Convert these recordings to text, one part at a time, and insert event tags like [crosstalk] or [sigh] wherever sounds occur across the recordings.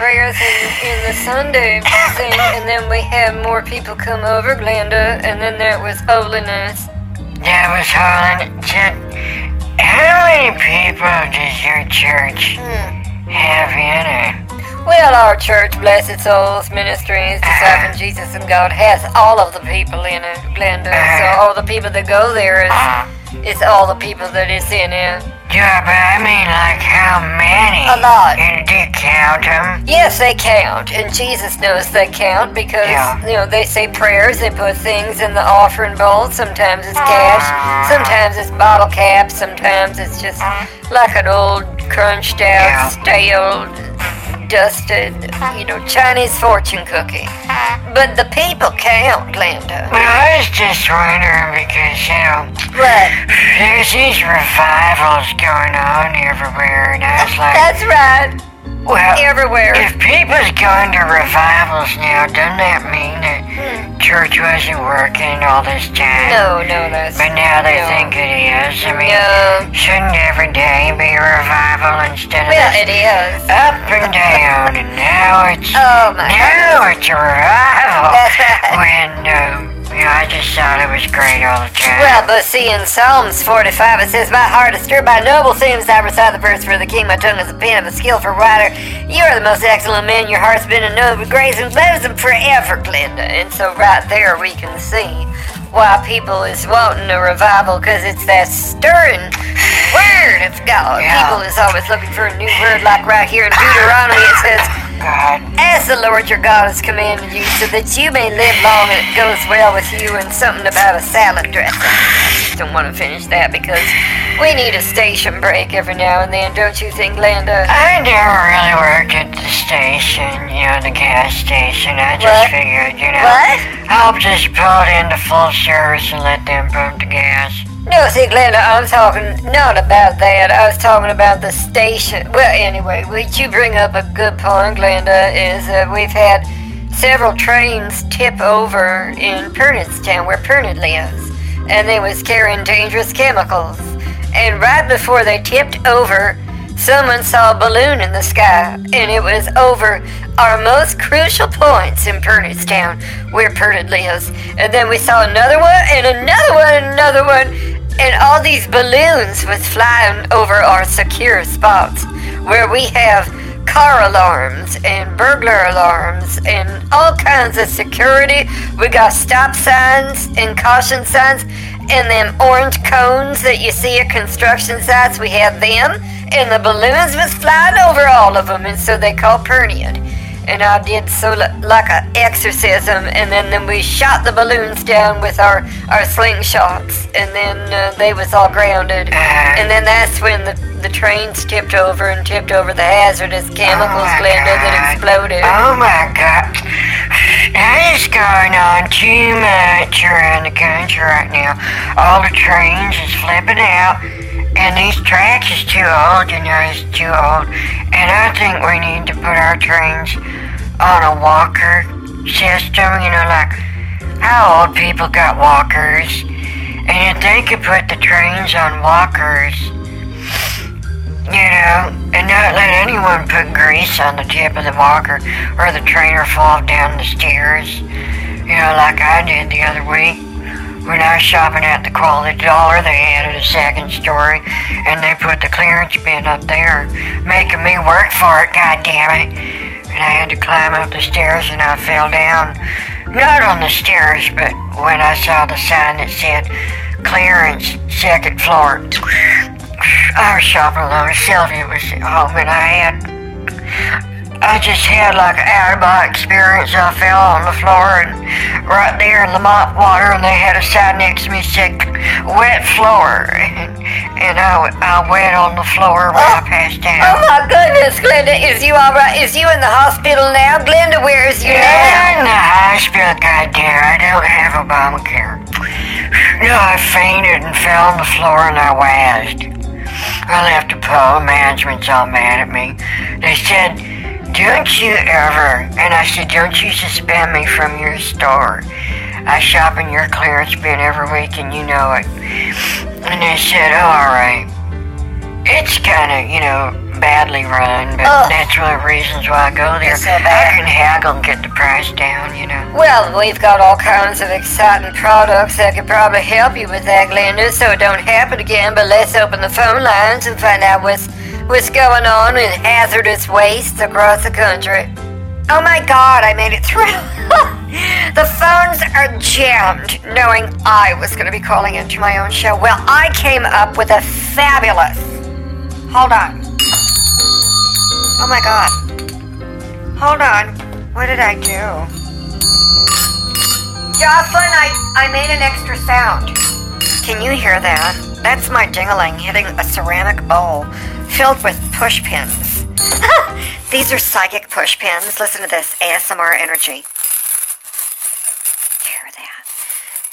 prayers in, in the Sunday thing, and then we had more people come over, Glenda, and then there was holiness. That was. Just, how many people does your church hmm. have in it? Well, our church, Blessed Souls Ministries, uh-huh. Discipling Jesus and God, has all of the people in it, Glenda. So uh-huh. all the people that go there is, uh-huh. is all the people that is in it. Yeah, but I mean, like, how many? A lot. And do you count them? Yes, they count, and Jesus knows they count because Yeah. you know they say prayers. They put things in the offering bowl. Sometimes it's cash, sometimes it's bottle caps, sometimes it's just mm-hmm. like an old crunched Yeah. out, stale, dusted, you know, Chinese fortune cookie. But the people count, Glenda. Well, I was just wondering because, you know, What? there's these revivals going on everywhere, and I was like, That's right. well, Everywhere. if people's going to revivals now, doesn't that mean that church wasn't working all this time? No, no, that's. But now they no. think it is. I mean, No. shouldn't every day be a revival instead of Well, it is. up and down? And now it's Oh my now it's a revival. That's right. When um, you I just thought it was great all the time. Well, but see, in Psalms 45, it says, My heart is stirred by noble themes. I recite the verse for the king. My tongue is a pen of a skillful writer. You are the most excellent man. Your heart's been a with grace and lives forever, Glenda. And so right there we can see why people is wanting a revival, because it's that stirring word of God. Yeah. People is always looking for a new word, like right here in Deuteronomy, it says, God, as the Lord your God has commanded you, so that you may live long and it goes well with you, and something about a salad dressing. I just don't want to finish that because we need a station break every now and then, don't you think, Glenda? I never really worked at the station, you know, the gas station. I just What? figured, you know, What? I'll just pull it into full service and let them pump the gas. No, see, Glenda, I'm talking not about that. I was talking about the station. Well, anyway, would you bring up a good point, Glenda? Is uh, we've had several trains tip over in Pernodstown, where Pernod lives, and they was carrying dangerous chemicals. And right before they tipped over, someone saw a balloon in the sky, and it was over our most crucial points in Pernodstown, where Pernod lives. And then we saw another one, and another one, and another one, and all these balloons was flying over our secure spots, where we have car alarms and burglar alarms and all kinds of security. We got stop signs and caution signs and them orange cones that you see at construction sites. We had them and the balloons was flying over all of them and so they called Pernian. And I did so li- like a exorcism, and then, then we shot the balloons down with our, our slingshots, and then uh, they was all grounded. And then that's when the, the trains tipped over and tipped over the hazardous chemicals, Oh my Glenda, that exploded. Oh my god. That is going on too much around the country right now. All the trains is flipping out. And these tracks is too old, you know, it's too old. And I think we need to put our trains on a walker system, you know, like how old people got walkers. And if they could put the trains on walkers, you know, and not let anyone put grease on the tip of the walker or the trainer fall down the stairs. You know, like I did the other week when I was shopping at the Quality Dollar. They added a second story, and they put the clearance bin up there, making me work for it. God damn it! And I had to climb up the stairs, and I fell down. Not on the stairs, but when I saw the sign that said clearance, second floor. I was shopping alone. Sylvia was at home, and I had. I just had like an out of body experience. I fell on the floor and right there in the mop water, and they had a sign next to me said "wet floor," and, and I, I wet on the floor when I oh, passed out. Oh my goodness, Glenda, is you all right? Is you in the hospital now? Glenda, where is you now? Yeah, in the hospital, goddamn, I don't have Obamacare. No, I fainted and fell on the floor and I wheezed. I left a poll. Management's all mad at me. They said, "Don't you ever?" And I said, "Don't you suspend me from your store? I shop in your clearance bin every week, and you know it." And they said, "Oh, all right." It's kind of, you know, badly run, but that's one of the reasons why I go there. So I can haggle and get the price down, you know. Well, we've got all kinds of exciting products that could probably help you with that, Glenda, so it don't happen again. But let's open the phone lines and find out what's what's going on in hazardous waste across the country. Oh my God, I made it through. [laughs] the phones are jammed, knowing I was going to be calling into my own show. Well, I came up with a fabulous. Hold on. Oh my God. Hold on. What did I do? Jocelyn, I, I made an extra sound. Can you hear that? That's my jingling hitting a ceramic bowl filled with push pins. [laughs] These are psychic push pins. Listen to this ASMR energy. Hear that?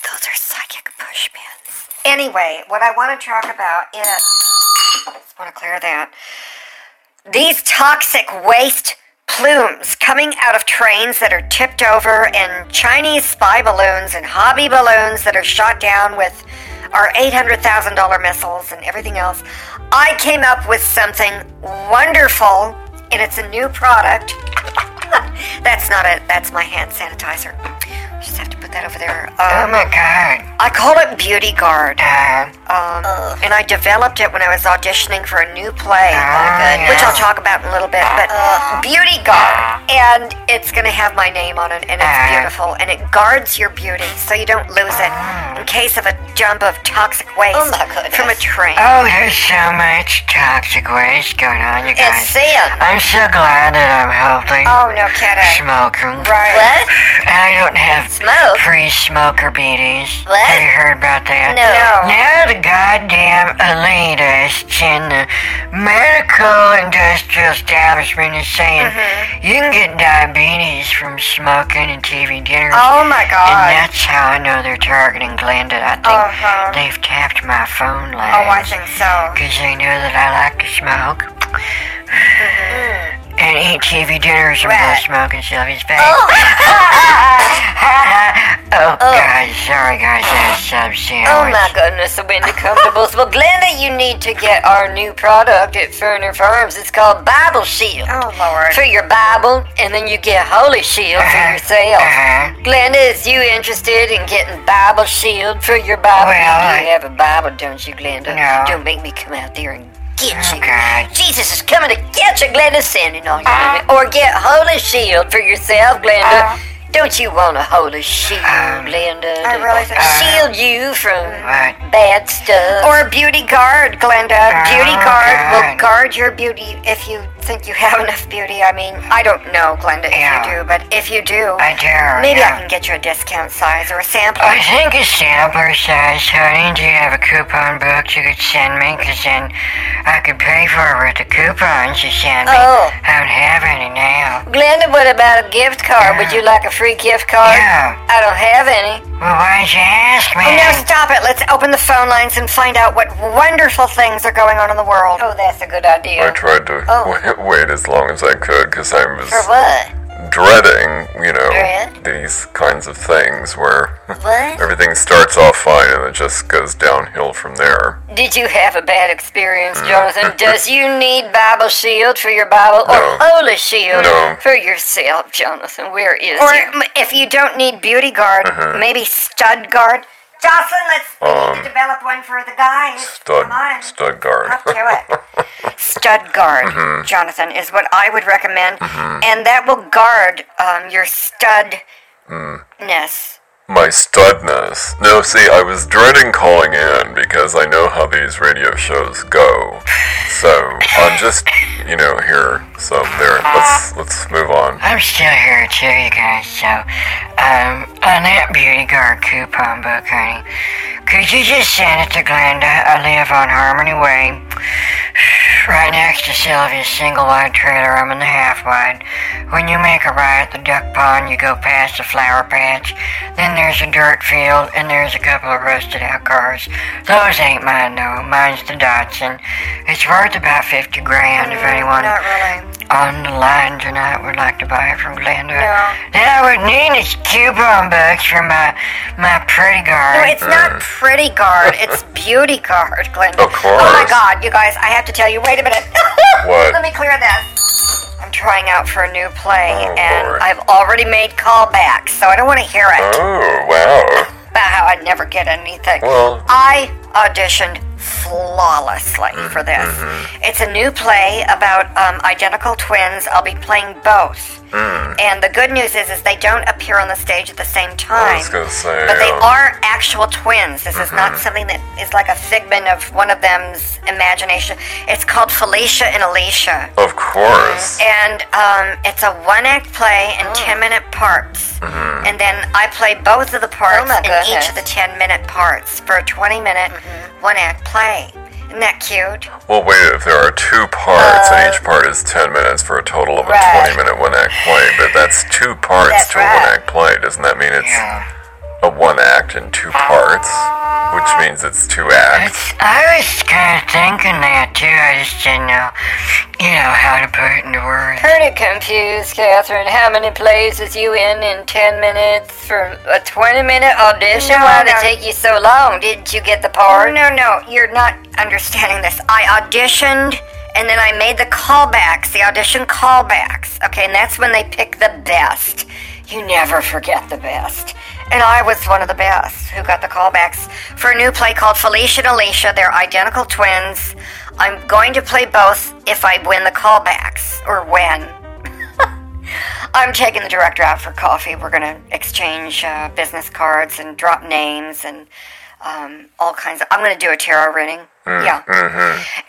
Those are psychic push pins. Anyway, what I want to talk about is. I Just want to clear that. These toxic waste plumes coming out of trains that are tipped over and Chinese spy balloons and hobby balloons that are shot down with our $800,000 missiles and everything else. I came up with something wonderful and it's a new product. [laughs] that's not it, that's my hand sanitizer. Just have to put that over there. Oh Um, my god. I call it Beauty Guard. Uh, Um, and I developed it when I was auditioning for a new play, Ah, which yeah. I'll talk about in a little bit. But Beauty Guard, and it's going to have my name on it, and it's Ah. beautiful, and it guards your beauty so you don't lose it in case of a jump of toxic waste Oh, from a train. oh, there's so much toxic waste going on, you it's guys. sin. I'm so glad that I'm healthy. Oh no, kidding. Smoking. Right. What? I don't have Smoke? free smoker beaties. What? Have you heard about that? No. No. Now the goddamn elitists in the medical industrial establishment is saying Mm-hmm. you can get diabetes from smoking and TV dinners. Oh my god. And that's how I know they're targeting Glenda. I think Uh-huh. they've tapped my phone lines. Oh, I think so. Because they know that I like to smoke. [sighs] And eat TV dinners with Right. those smoking Sylvia's face. oh, [laughs] God, sorry, guys, that's sub Oh my goodness, the windy comfortables. well, Glenda, you need to get our new product at Ferner Farms. It's called Bible Shield. Oh, Lord. For your Bible, and then you get Holy Shield for yourself. Uh-huh. Glenda, is you interested in getting Bible Shield for your Bible? Well, you I- have a Bible, don't you, Glenda? No. Don't make me come out there and get you. God. Jesus is coming to get you, Glenda, sending on you. or get Holy Shield for yourself, Glenda. don't you want a Holy Shield, Um, Glenda? I really think- shield you from What? bad stuff. Or a beauty guard, Glenda. beauty Oh, guard will guard your beauty if you think you have enough beauty. I mean, I don't know, Glenda, if Yeah. you do, but if you do, I do. maybe yeah. I can get you a discount size or a sampler. I think a sampler size, honey. Do you have a coupon book you could send me? Because then I could pay for it with the coupons you send me. Oh. I don't have any now. Glenda, what about a gift card? Would you like a free gift card? Yeah. I don't have any. Well, why'd you ask me? Oh, no, stop it. Let's open the phone lines and find out what wonderful things are going on in the world. Oh, that's a good idea. I tried to Oh. wait, [laughs] wait as long as I could because I was For what? Dreading, you know, Dread? these kinds of things where [laughs] everything starts off fine and it just goes downhill from there. Did you have a bad experience, Jonathan? [laughs] Does you need Bible Shield for your Bible or No. Holy Shield No. for yourself, Jonathan? Where is Or you? if you don't need beauty guard, Uh-huh. maybe stud guard. Jocelyn, let's Um, to develop one for the guys. Stud, Come on. stud guard. Up to it. [laughs] Stud guard, Mm-hmm. Jonathan, is what I would recommend, and that will guard um, your studness. My studness. No, see, I was dreading calling in because I know how these radio shows go. So I'm just, [laughs] you know, here. So there. Let's let's move on. I'm still here too, you guys. So, um, on that beauty guard coupon book, honey, could you just send it to Glenda? I live on Harmony Way, right next to Sylvia's single wide trailer. I'm in the half wide. When you make a right at the duck pond, you go past the flower patch. Then there's a dirt field, and there's a couple of rusted out cars. Those ain't mine though. Mine's the Datsun. It's worth about fifty grand if mm, anyone Not really. On the line tonight would like to buy it from Glenda? No. Then I would need is coupon books for my my pretty guard. No, guard. it's not pretty guard. [laughs] It's beauty guard, Glenda. Of course. Oh my God, you guys! I have to tell you. Wait a minute. [laughs] What? Let me clear this. I'm trying out for a new play, Oh, and Lord. I've already made callbacks, so I don't want to hear it Oh, wow. about how I'd never get anything. Well- I auditioned flawlessly for this. Mm-hmm. It's a new play about um, identical twins. I'll be playing both. Mm. And the good news is, is they don't appear on the stage at the same I time. say. But they um, are actual twins. This is not something that is like a figment of one of them's imagination. It's called Felicia and Alicia. Of course. And um, it's a one act play Oh. in 10 minute parts. Mm-hmm. And then I play both of the parts Oh in each of the 10 minute parts for a 20 minute Mm-hmm. one act play. Isn't that cute? Well, wait, if there are two parts and each part is 10 minutes for a total of a Uh, 20 minute one act play, but that's two parts That's to a one act play. Doesn't that mean it's Yeah. A one act in two parts? Which means it's two acts. It's, I was kind of thinking that too. I just didn't know, you know, how to put it into words. Pretty confused, Catherine. How many plays is you in in 10 minutes for a 20 minute audition? No, Why did no. it take you so long? Didn't you get the part? No, no, you're not understanding this. I auditioned and then I made the callbacks, the audition callbacks. Okay, and that's when they pick the best. You never forget the best. And I was one of the best who got the callbacks for a new play called Felicia and Alicia. They're identical twins. I'm going to play both if I win the callbacks or when. [laughs] I'm taking the director out for coffee. We're going to exchange uh, business cards and drop names and um, all kinds of. I'm going to do a tarot reading. Yeah.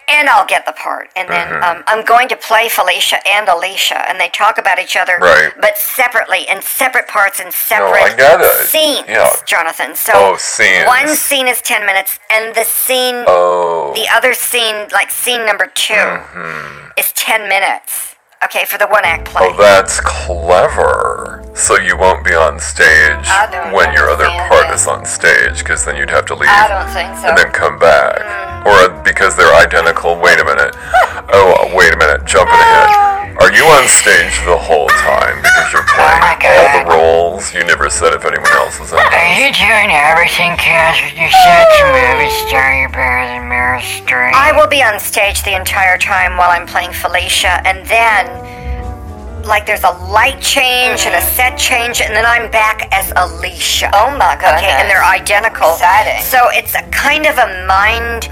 And I'll get the part. And then um, I'm going to play Felicia and Alicia, and they talk about each other, Right. but separately, in separate parts, and separate it. scenes, Yeah. Jonathan. So Oh, scenes. one scene is 10 minutes, and the scene, Oh. the other scene, like scene number 2 is 10 minutes. Okay, for the one act play. Oh, that's clever. So you won't be on stage when your other part is on stage, because then you'd have to leave I don't think so. and then come back. Mm. Or because they're identical. Wait a minute. [laughs] Oh, wait a minute. Jumping ahead. Are you on stage the whole time because you're playing my all the roles? You never said if anyone else was in Are you doing everything, Cass? You're such a movie star. You're better than Meryl Streep. I will be on stage the entire time while I'm playing Felicia, and then, like, there's a light change and a set change, and then I'm back as Alicia. Oh my god! Okay, and they're identical. Exciting. So it's a kind of a mind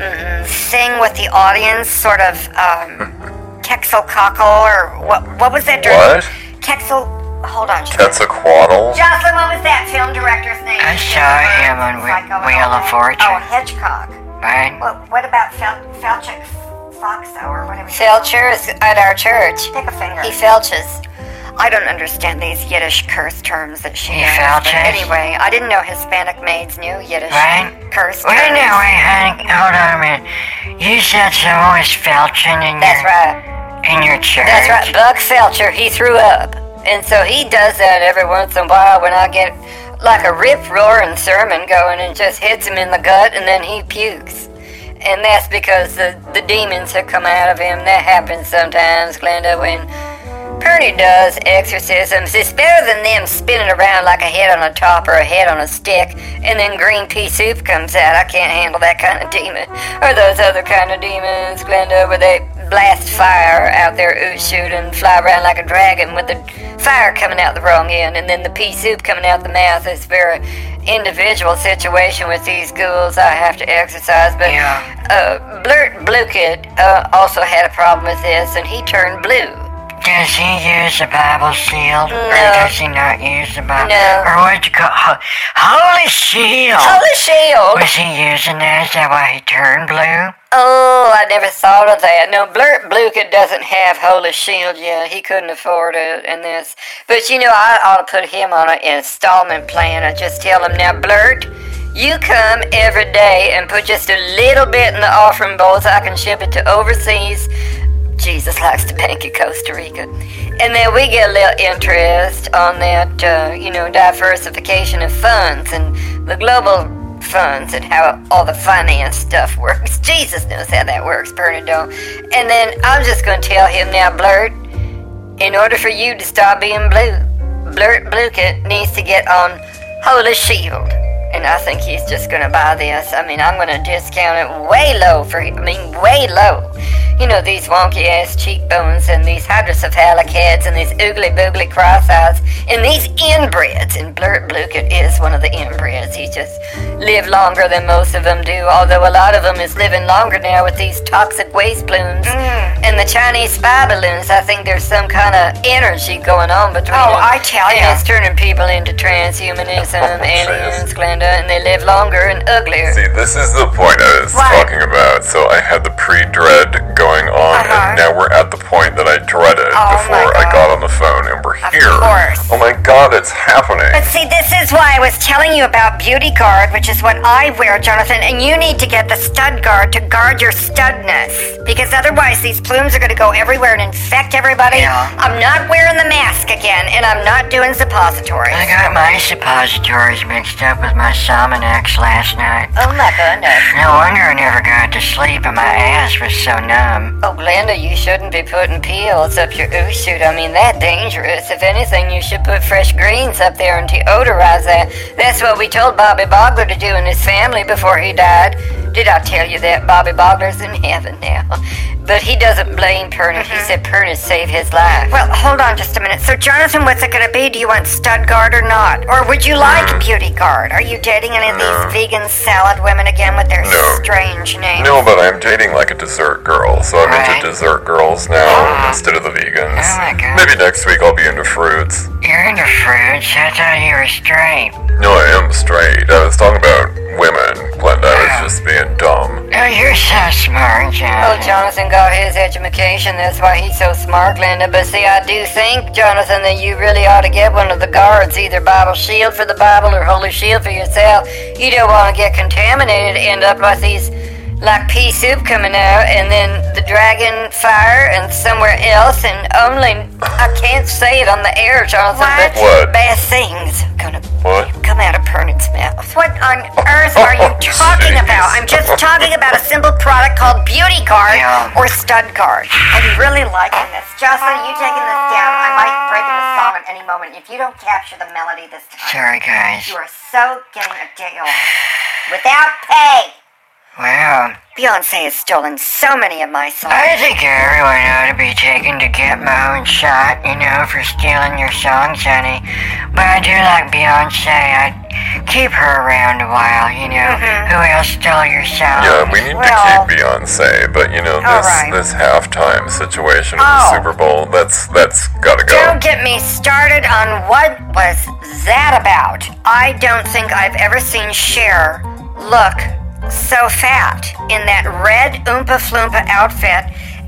thing with the audience, sort of um, [laughs] Quetzalcoatl, or what? What was that? dirty- What? Quetzal. Hold on. just a minute. Quetzalcoatl? Jocelyn, what was that film director's name? I saw him on Whe- Wheel of. Fortune. Oh, Hitchcock. right? Well, what about Fel- Felchuk Foxo or whatever? you- Felcher is at our church. Pick a finger. He felches. I don't understand these Yiddish curse terms that she He knows. felches? But anyway, I didn't know Hispanic maids knew Yiddish Right. curse terms. Wait, no, wait, honey. Hold on a minute. You said someone was felching in That's your right. In your church. That's right. Buck Felcher, he threw up. And so he does that every once in a while when I get like a rip roaring sermon going and just hits him in the gut and then he pukes. And that's because the, the demons have come out of him. That happens sometimes, Glenda, when Perny does exorcisms. It's better than them spinning around like a head on a top or a head on a stick, and then green pea soup comes out. I can't handle that kind of demon. Or those other kind of demons, Glenda, where they blast fire out their oot shoot and fly around like a dragon with the fire coming out the wrong end, and then the pea soup coming out the mouth. It's very individual situation with these ghouls I have to exercise, but Yeah. uh, Blurt Blukit uh, also had a problem with this, and he turned blue. Does he use the Bible shield? Or does he not use the Bible? No. Or what'd you call ho- Holy Shield? Holy shield! Was he using that? Is that why he turned blue? Oh, I never thought of that. No, Blurt Blukit doesn't have Holy Shield yet. He couldn't afford it in this. But you know, I ought to put him on an installment plan. I just tell him, now, Blurt, you come every day and put just a little bit in the offering bowl so I can ship it to overseas. Jesus likes to bank in Costa Rica. And then we get a little interest on that, uh, you know, diversification of funds and the global funds and how all the finance stuff [laughs] works. Jesus knows how that works, Bernardo. And then I'm just going to tell him now, Blurt, in order for you to stop being blue, Blurt Bluket needs to get on Holy Shield. And I think he's just gonna buy this. I mean, I'm gonna discount it way low for him. I mean, way low. You know, these wonky ass cheekbones and these hydrocephalic heads and these oogly boogly cross eyes and these inbreds. And Blurt Bluket is one of the inbreds. He just lived longer than most of them do, although a lot of them is living longer now with these toxic waste plumes mm. and the Chinese spy balloons. I think there's some kind of energy going on between Oh, them. I tell And ya. it's turning people into transhumanism, [laughs] aliens, Glenda, and they live longer and uglier. See, this is the point I was What? talking about. So I had the pre-dread going on, Uh-huh. and now we're at the point that I dreaded Oh, before I got on the phone, and we're Of here. course. Oh my God, it's happening. But see, this is why I was telling you about Beauty Guard, which is what I wear, Jonathan, and you need to get the stud guard to guard your studness. Because otherwise, these plumes are going to go everywhere and infect everybody. Yeah. I'm not wearing the mask again, and I'm not doing suppositories. I got my suppositories mixed up with my Sominex last night. Oh my goodness. No wonder I never got to sleep and my ass was so numb. Oh, Glenda, you shouldn't be putting peels up your ooze shoot. I mean, that dangerous. If anything, you should put fresh greens up there and deodorize that. That's what we told Bobby Bogler to do and his family before he died. Did I tell you that Bobby Bogler's in heaven now? But he doesn't blame Pernod. He mm-hmm. said Pernod saved his life. Well, hold on just a minute. So, Jonathan, what's it going to be? Do you want stud guard or not? Or would you like beauty guard? Are you dating any of these vegan salad women again with their No. strange names? No, but I'm dating like a dessert girl, so I'm Right. into dessert girls now ah. instead of the vegans. Oh my God. Maybe next week I'll be into fruits. You're into fruits? I thought you were straight. No, I am straight. I was talking about women, Glenda. I was just being dumb. Oh, you're so smart, Oh, Jonathan. Jonathan got his education. That's why he's so smart, Glenda. But see, I do think, Jonathan, that you really ought to get one of the guards, either Bible Shield for the Bible or Holy Shield for yourself. You don't want to get contaminated, and end up like these, like pea soup coming out, and then the dragon fire, and somewhere else, and only I can't say it on the air, Jonathan. What? But What? bad things gonna What? come out of Pernod's mouth. What on earth are you [laughs] talking about? I'm just talking about a simple product called Beauty Guard Yeah. or Stud Guard. I'm really liking this. Jocelyn, you taking this down? I might break into song at any moment if you don't capture the melody this time. Sorry, guys. You are so getting a deal [sighs] without pay. Well, Beyonce has stolen so many of my songs. I think everyone ought to be taken to Gitmo and shot, you know, for stealing your songs, honey. But I do like Beyonce. I'd keep her around a while, you know. Mm-hmm. Who else stole your songs? Yeah, we need Well- to keep Beyonce, but you know this right. this halftime situation of Oh. the Super Bowl. That's that's gotta go. Don't get me started on what was that about. I don't think I've ever seen Cher look so fat in that red Oompa Floompa outfit.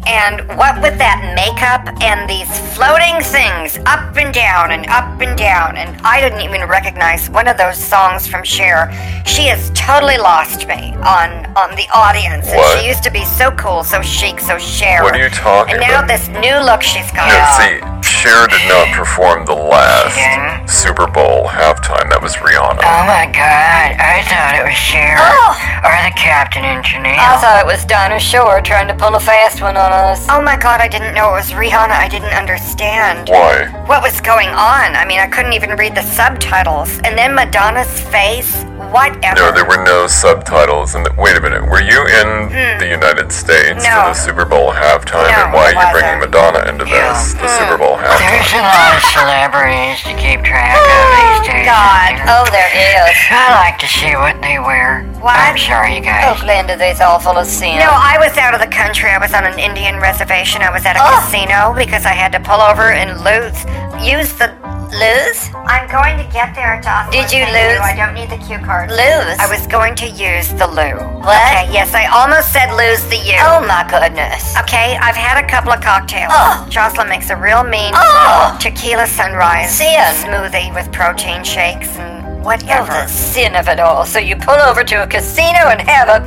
And what with that makeup and these floating things up and down and up and down, and I didn't even recognize one of those songs from Cher. She has totally lost me on on the audience. And What? she used to be so cool, so chic, so Cher. What are you talking And now about? this new look she's got. No, see, Cher did not perform the last didn't? Super Bowl halftime. That was Rihanna. Oh my god, I thought it was Cher. Oh. Or the Captain and Tennille. I thought it was Donna Shore trying to pull a fast one on us. Oh my god, I didn't know it was Rihanna. I didn't understand Why? what was going on. I mean, I couldn't even read the subtitles. And then Madonna's face, whatever. No, there were no subtitles. And wait a minute, were you in the United States Hmm. No. for the Super Bowl halftime? No, and why I are you bringing. Madonna into this, the Super Bowl halftime. There's a lot of celebrities to keep track of these days. God. Oh, there is. I like to see what they wear. What? I'm sorry, you Oh, guys. Glenda, they's all full of sin. No, I was out of the country. I was on an Indian reservation. I was at a Oh. casino because I had to pull over and lose, use the lose. I'm going to get there, Jocelyn. Did you Thank lose? I don't need the cue card. Lose? I was going to use the loo. What? Okay, yes, I almost said lose the you. Oh my goodness. Okay, I've had a couple of cocktails. Oh. Jocelyn makes a real mean Oh. tequila sunrise Sin. smoothie with protein shakes and Oh, whatever. the sin of it all. So you pull over to a casino and have a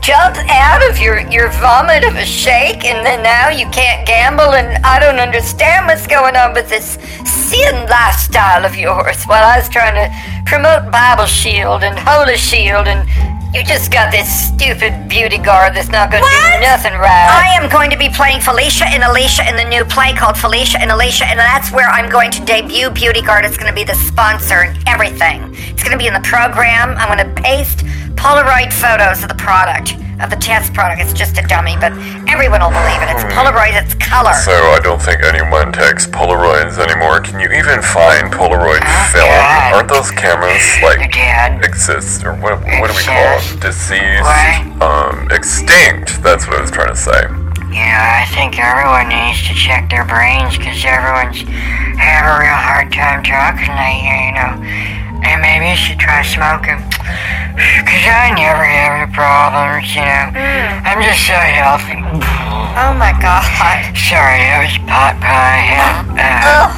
jump out of your, your vomit of a shake, and then now you can't gamble, and I don't understand what's going on with this sin lifestyle of yours. While I was trying to promote Bible Shield and Holy Shield and You just got this stupid beauty guard that's not gonna What? do nothing right. I am going to be playing Felicia and Alicia in the new play called Felicia and Alicia, and that's where I'm going to debut Beauty Guard. It's going to be the sponsor and everything. It's going to be in the program. I'm going to paste Polaroid photos of the product, of the test product. It's just a dummy, but everyone will believe it. It's Polaroid, it's color. So I don't think anyone takes Polaroids anymore. Can you even find Polaroid film? God. Aren't those cameras like Dad. exist or what? What do we call them? Deceased, What? um, extinct. That's what I was trying to say. Yeah, I think everyone needs to check their brains because everyone's having a real hard time talking lately, you know. And maybe you should try smoking. Because I never have any problems, you know. I'm just so healthy. Oh my god. Sorry, that was pot pie. Uh,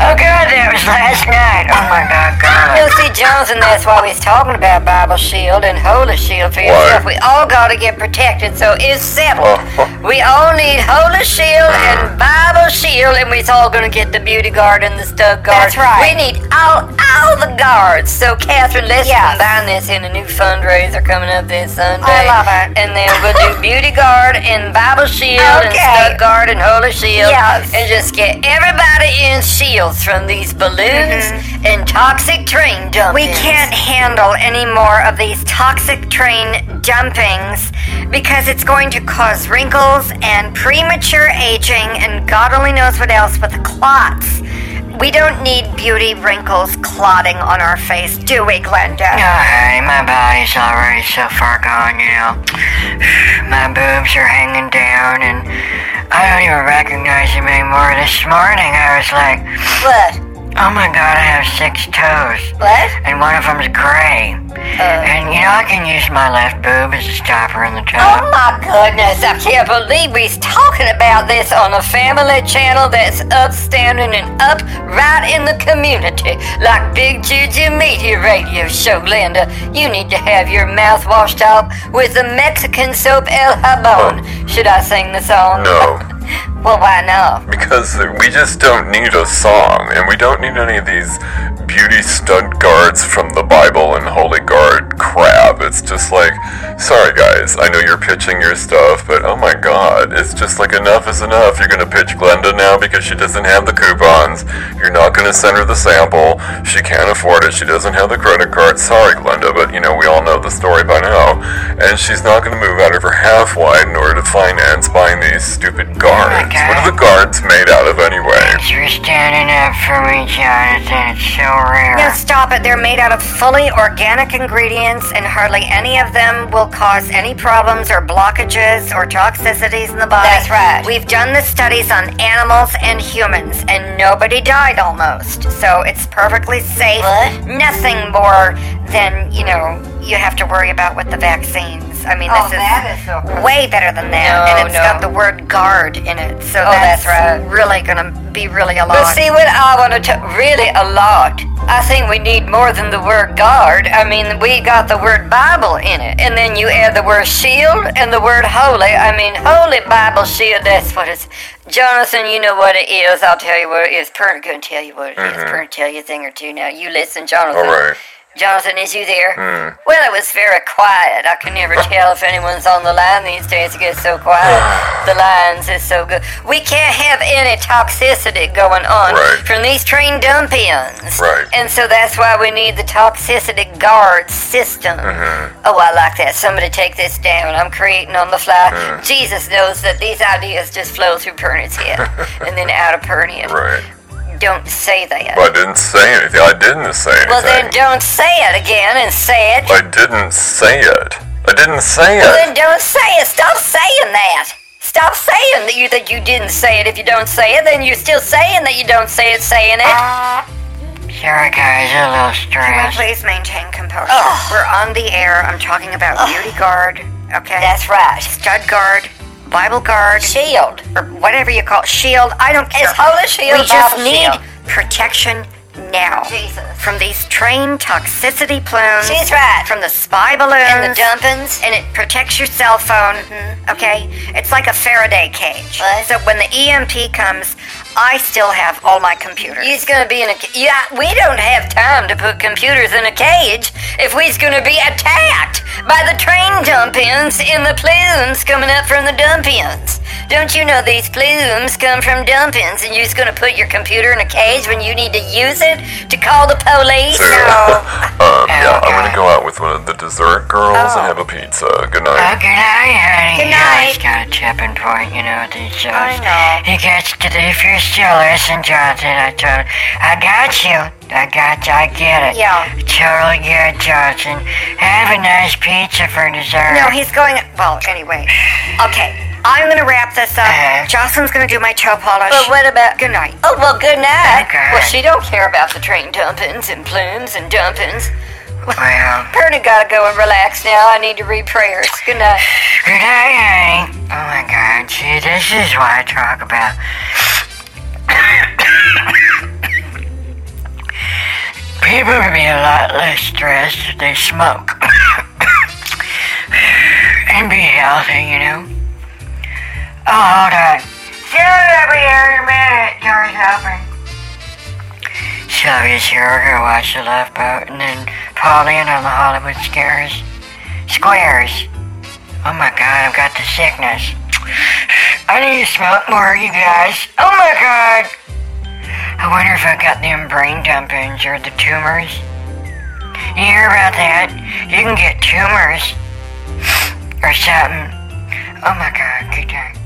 oh, God, that was last night. Oh, my God, You God. see, Johnson, that's why we's talking about Bible Shield and Holy Shield for Why? yourself. We all gotta get protected, so it's settled. [laughs] we all need Holy Shield and Bible Shield, and we're all gonna get the beauty guard and the stud guard. That's right. We need all all the guards. So, Catherine, let's Yes. combine this in a new fundraiser coming up this Sunday. I love it. And then we'll do beauty guard and Bible Shield and Okay. stud guard and Holy Shield. Yes. And just get everybody in shields from these balloons and toxic train dumpings. Mm-hmm. We can't handle any more of these toxic train dumpings because it's going to cause wrinkles and premature aging and God only knows what else with clots. We don't need beauty wrinkles clotting on our face, do we, Glenda? Honey, my body's already so far gone, you know. [sighs] My boobs are hanging down, and I don't even recognize them anymore. This morning, I was like, What? Oh my god, I have six toes. What? And one of them's gray. Uh, And, you know, I can use my left boob as a stopper in the Oh my goodness, I can't believe we's talking about this on a family channel that's upstanding and up right in the community. Like Big Juju Media Radio Show, Linda. You need to have your mouth washed off with the Mexican soap El Jabon. Should I sing the song? No. [laughs] Well, why not? Because we just don't need a song, and we don't need any of these beauty stud guards from the Bible and Holy Guard crap. It's just like, sorry guys, I know you're pitching your stuff, but oh my god, it's just like enough is enough. You're gonna pitch Glenda now because she doesn't have the coupons. You're not gonna send her the sample. She can't afford it. She doesn't have the credit card. Sorry, Glenda, but you know, we all know the story by now. And she's not gonna move out of her half wide in order to finance buying these stupid guards. Oh okay. What are the guards made out of anyway? Thanks for standing up for me, Jonathan. It's so. No, stop it. They're made out of fully organic ingredients, and hardly any of them will cause any problems or blockages or toxicities in the body. That's right. We've done the studies on animals and humans, and nobody died almost. So it's perfectly safe. What? Nothing more than, you know, you have to worry about with the vaccines. I mean, Oh, this that is so way better than that. No, and it's no. got the word guard in it. So Oh, that's, that's right. really going to be really a lot. But see, what I want to t- really a lot. I think we need more than the word guard. I mean, we got the word Bible in it, and then you add the word shield and the word holy. I mean, holy Bible shield. That's what it's. Jonathan, you know what it is. I'll tell you what it is. Pern gonna tell you what it is. Mm-hmm. Pern tell you a thing or two now. You listen, Jonathan. All right. Jonathan, is you there? Mm. Well, it was very quiet. I can never [laughs] tell if anyone's on the line these days. It gets so quiet. Mm. the lines is so good. We can't have any toxicity going on Right. from these train dump ins. Right. And so that's why we need the toxicity guard system. Mm-hmm. Oh, I like that. Somebody take this down. I'm creating on the fly. Mm. Jesus knows that these ideas just flow through Pernod's head and then out of Pernian. [laughs] Right. Don't say that. I didn't say anything. I didn't say anything. well, then don't say it again and say it. I didn't say it. I didn't say it. Well, it. then don't say it. Stop saying that. Stop saying that you that you didn't say it. If you don't say it, then you're still saying that you don't say it, saying it. Uh, Sorry, guys, a little Can we please maintain composure? Ugh. We're on the air. I'm talking about Beauty Guard, okay? That's right. Stud Guard, Bible Guard, Shield. or whatever you call it. Shield. I don't care. It's Holy Shield, We just Bible need Shield. protection now Jesus. from these train toxicity plumes. She's right. From the spy balloons. And the dumpings. And it protects your cell phone. Okay? It's like a Faraday cage. Mm-hmm. What? So when the EMP comes, I still have all my computers. He's gonna be in a ca- yeah. We don't have time to put computers in a cage if we's gonna be attacked by the train dump-ins and the plumes coming up from the dump-ins. Don't you know these plumes come from dump-ins, and you's gonna put your computer in a cage when you need to use it to call the police? Sarah, um, yeah, I'm gonna go out with one of the dessert girls and have a pizza. Good Oh, night. good night, honey. Good You night. always got a tipping point, you know, with these shows. I know. You gets to the, if you're still listening, Johnson, I told I got you. I got you. I get it. Yeah. Totally get it, Johnson. Have a nice pizza for dessert. No, he's going. Well, anyway. Okay, I'm gonna wrap this up. Uh-huh. Jocelyn's gonna do my toe polish. But what about Good night. Oh well, good night. Okay. Well, she don't care about the train dumpings and plumes and dumpings. Well, Bernie gotta go and relax now. I need to read prayers. Good night. good night, honey. Oh my God. See, this is what I talk about. People would be a lot less stressed if they smoke. [coughs] and be healthy, you know. Oh, hold on. Sylvia, I'll be minute. Door's open. Sylvia's here. Gonna watch The Love Boat and then Paul Lynde on the Hollywood Scares. Squares. Oh my god, I've got the sickness. I need to smoke more, you guys. Oh my god! I wonder if I got them brain dumpings or the tumors. You hear about that? You can get tumors or something. Oh my god, good time.